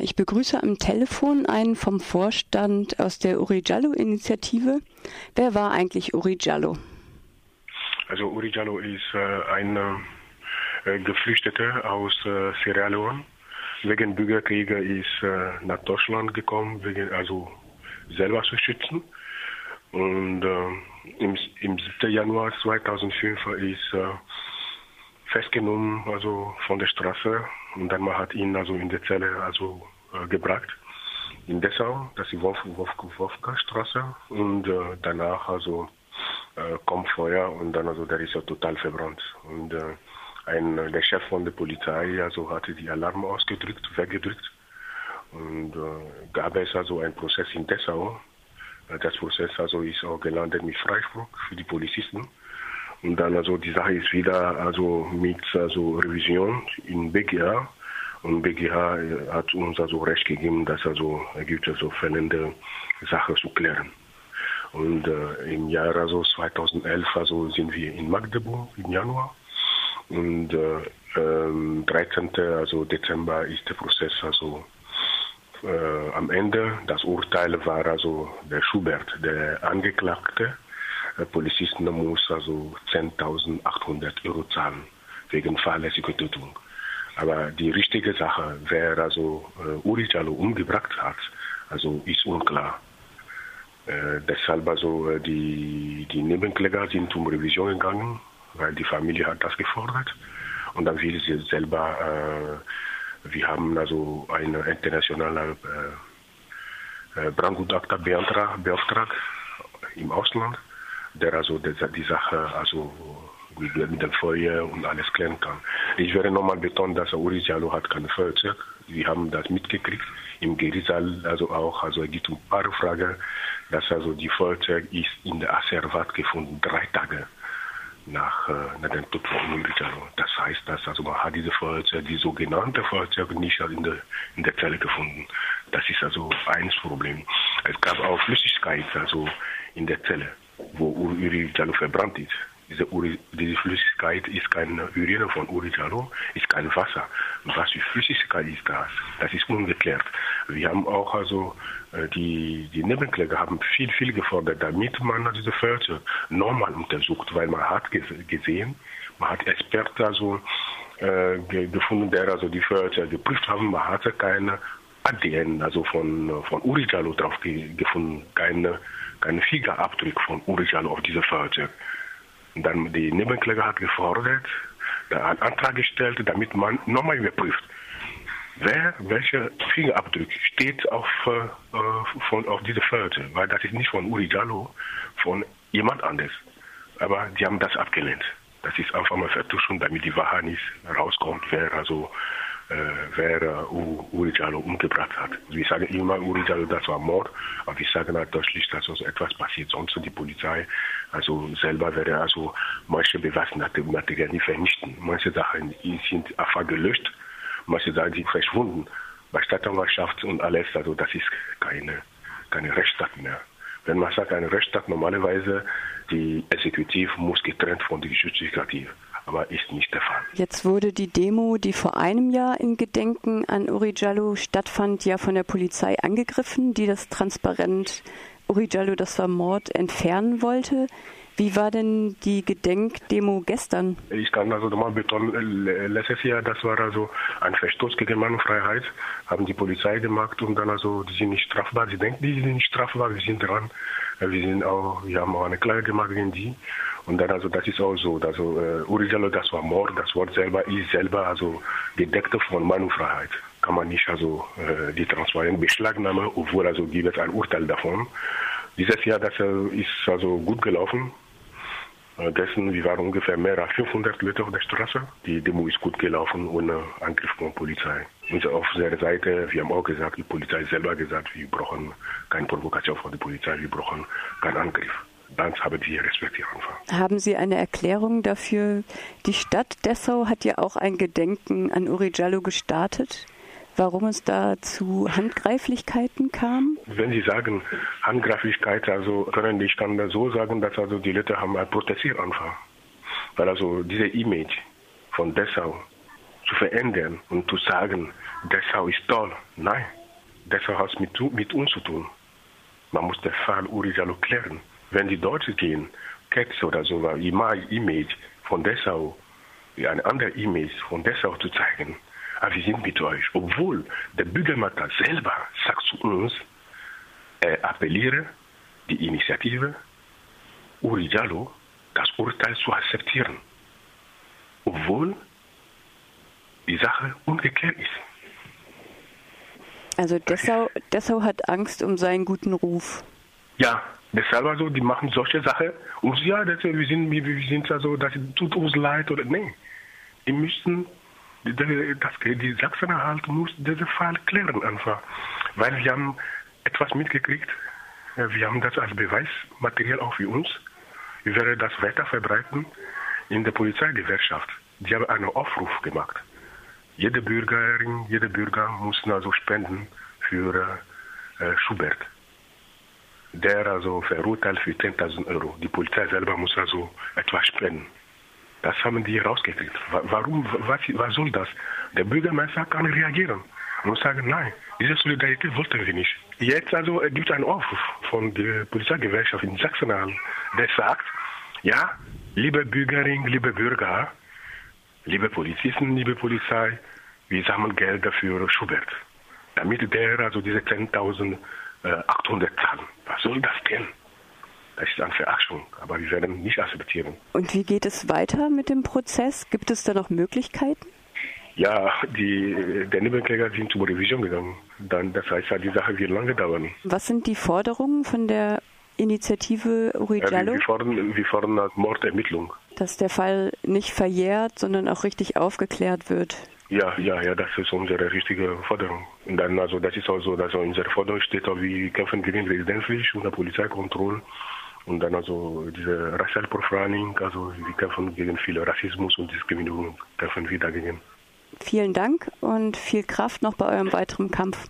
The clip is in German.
Ich begrüße am Telefon einen vom Vorstand aus der Uri Jallo-Initiative. Wer war eigentlich Uri Jallo? Also Uri Jallo ist äh, ein äh, Geflüchteter aus äh, Sierra Leone. Wegen Bürgerkriege ist äh, nach Deutschland gekommen, wegen, also selber zu schützen. Und äh, im, im 7. Januar 2005 ist äh, festgenommen, also von der Straße. Und dann man hat ihn also in der Zelle also äh, gebracht in Dessau, das ist die Wolf, Wolf, Wolfgangstraße. Und äh, danach also äh, kommt Feuer und dann also der ist ja total verbrannt. Und äh, ein, der Chef von der Polizei also hatte die Alarm ausgedrückt, weggedrückt. Und äh, gab es also einen Prozess in Dessau. Äh, das Prozess also ist auch gelandet mit Freispruch für die Polizisten. Und dann also die Sache ist wieder also mit also Revision in BGH. Und BGH äh, hat uns also Recht gegeben, dass also gibt also fällende Sachen zu klären. Und äh, im Jahr also 2011 also sind wir in Magdeburg im Januar. Und äh, ähm, 13. Also Dezember ist der Prozess also äh, am Ende. Das Urteil war also der Schubert, der Angeklagte Polizisten muss also 10.800 Euro zahlen wegen fahrlässiger Tötung. Aber die richtige Sache, wer also äh, Uri Jallo umgebracht hat, also ist unklar. Äh, deshalb also die, die Nebenkläger sind um Revision gegangen, weil die Familie hat das gefordert. Und dann will sie selber, äh, wir haben also einen internationalen äh, äh Brandgutachter beauftragt im Ausland der also die Sache also mit dem Feuer und alles klären kann. Ich werde nochmal betonen, dass Uri Jallo hat keine Feuerzeug. Wir haben das mitgekriegt im Gerichtssaal, also auch, also es gibt ein paar Fragen, dass also die Feuerzeug ist in der Asservat gefunden, drei Tage nach, äh, nach dem Tod von Uri Jallo. Das heißt, dass also man hat diese Feuerzeug, die sogenannte Feuerzeug nicht in der, in der Zelle gefunden. Das ist also eins Problem. Es gab auch Flüssigkeit, also in der Zelle wo Uri-Jallo verbrannt ist. Diese, Uri, diese, Flüssigkeit ist kein Urin von Uri-Jallo, ist kein Wasser. Was für Flüssigkeit ist das? Das ist ungeklärt. Wir haben auch also, äh, die, die Nebenkläger haben viel, viel gefordert, damit man diese Fährte normal untersucht, weil man hat gesehen, man hat Experten also, äh, gefunden, der also die Fährte geprüft haben, man hatte keine ADN, also von, von Uri Jallo drauf gefunden, keine keinen Fingerabdruck von Urijan auf diese Fahrzeug. Dann die Nebenkläger hat gefordert, einen Antrag gestellt, damit man nochmal überprüft, wer welcher Fingerabdruck steht auf, äh, von, auf diese Fahrzeug, weil das ist nicht von Uri Jallo, von jemand anders. Aber die haben das abgelehnt. Das ist einfach mal Vertuschung, damit die Wahrheit nicht rauskommt, wer also wer äh, Uri Jallo umgebracht hat. Wir sagen immer, Uri Jallo, das war Mord, aber wir sagen halt deutlich, dass also etwas passiert. Sonst die Polizei, also selber wäre also manche Beweismaterialien nicht vernichten. Manche Sachen sind einfach gelöscht, manche Sachen sind verschwunden. Bei Staatsanwaltschaft und alles, also das ist keine, keine Rechtsstaat mehr. Wenn man sagt, eine Rechtsstaat, normalerweise die Exekutiv muss getrennt von der Judikativ aber ist nicht der Fall. Jetzt wurde die Demo, die vor einem Jahr in Gedenken an Uri Jallo stattfand, ja von der Polizei angegriffen, die das transparent Uri Jallo, das war Mord, entfernen wollte. Wie war denn die Gedenkdemo gestern? Ich kann also nochmal betonen, letztes Jahr, das war also ein Verstoß gegen Meinungsfreiheit, haben die Polizei gemacht und dann also, die sind nicht strafbar, sie denken, die sind nicht strafbar, wir sind dran. Wir sind auch, wir haben auch eine Klage gemacht gegen die. Und dann also das ist auch so, also äh, Urigello, das war Mord, das Wort selber ist selber also gedeckt von Meinungsfreiheit. Kann man nicht also äh, die transparent beschlagnahmen, obwohl also gibt es ein Urteil davon. Dieses Jahr das äh, ist also gut gelaufen. Äh, dessen, wir waren ungefähr mehr als 500 Leute auf der Straße. Die Demo ist gut gelaufen ohne Angriff von Polizei. Und auf der Seite, wir haben auch gesagt, die Polizei selber gesagt, wir brauchen keine Provokation von der Polizei, wir brauchen keinen Angriff haben Sie eine Erklärung dafür? Die Stadt Dessau hat ja auch ein Gedenken an Uri Jallo gestartet. Warum es da zu Handgreiflichkeiten kam? Wenn Sie sagen Handgreiflichkeit, also können ich kann das so sagen, dass also die Leute haben ein protestiert einfach. Weil also diese Image von Dessau zu verändern und zu sagen, Dessau ist toll. Nein, Dessau hat mit, mit uns zu tun. Man muss den Fall Uri Jallo klären. Wenn die Deutschen gehen, Ketz oder so, Image von Dessau, eine andere Image von Dessau zu zeigen, aber ah, wir sind mit euch. Obwohl der Bürgermeister selber sagt zu uns, er appelliere die Initiative Uri Jallo, das Urteil zu akzeptieren. Obwohl die Sache ungeklärt ist. Also Dessau, Dessau hat Angst um seinen guten Ruf. Ja, deshalb also, die machen solche Sachen. Und ja, das, wir sind, wir, wir sind also, das tut uns leid oder nee. Die müssen, das, die Sachsen-Anhalt muss diesen Fall klären einfach. Weil wir haben etwas mitgekriegt. Wir haben das als Beweismaterial auch für uns. Wir werden das weiter verbreiten in der Polizeigewerkschaft. Die haben einen Aufruf gemacht. Jede Bürgerin, jeder Bürger muss also spenden für äh, Schubert. Der also verurteilt für 10.000 Euro. Die Polizei selber muss also etwas spenden. Das haben die rausgekriegt. Warum, was, was soll das? Der Bürgermeister kann reagieren und sagen, nein, diese Solidarität wollten wir nicht. Jetzt also äh, gibt es einen Aufruf von der Polizeigewerkschaft in Sachsen, der sagt, ja, liebe Bürgerinnen, liebe Bürger, liebe Polizisten, liebe Polizei, wir sammeln Geld für Schubert. Damit der also diese 10.800 zahlen. Was soll das denn? Das ist eine Verachtung, aber wir werden nicht akzeptieren. Und wie geht es weiter mit dem Prozess? Gibt es da noch Möglichkeiten? Ja, die, der Nebenkläger sind zur Revision gegangen. Dann, das heißt, die Sache wird lange dauern. Was sind die Forderungen von der Initiative Uri? Ja, wir, fordern, wir fordern Mordermittlung dass der Fall nicht verjährt, sondern auch richtig aufgeklärt wird. Ja, ja, ja, das ist unsere richtige Forderung. Und dann, also, das ist auch so, dass unsere Forderung steht, wir kämpfen gegen Residenzpflicht und Polizeikontrolle. Und dann also diese Racial Profiling, also wir kämpfen gegen viel Rassismus und Diskriminierung, kämpfen wir dagegen. Vielen Dank und viel Kraft noch bei eurem weiteren Kampf.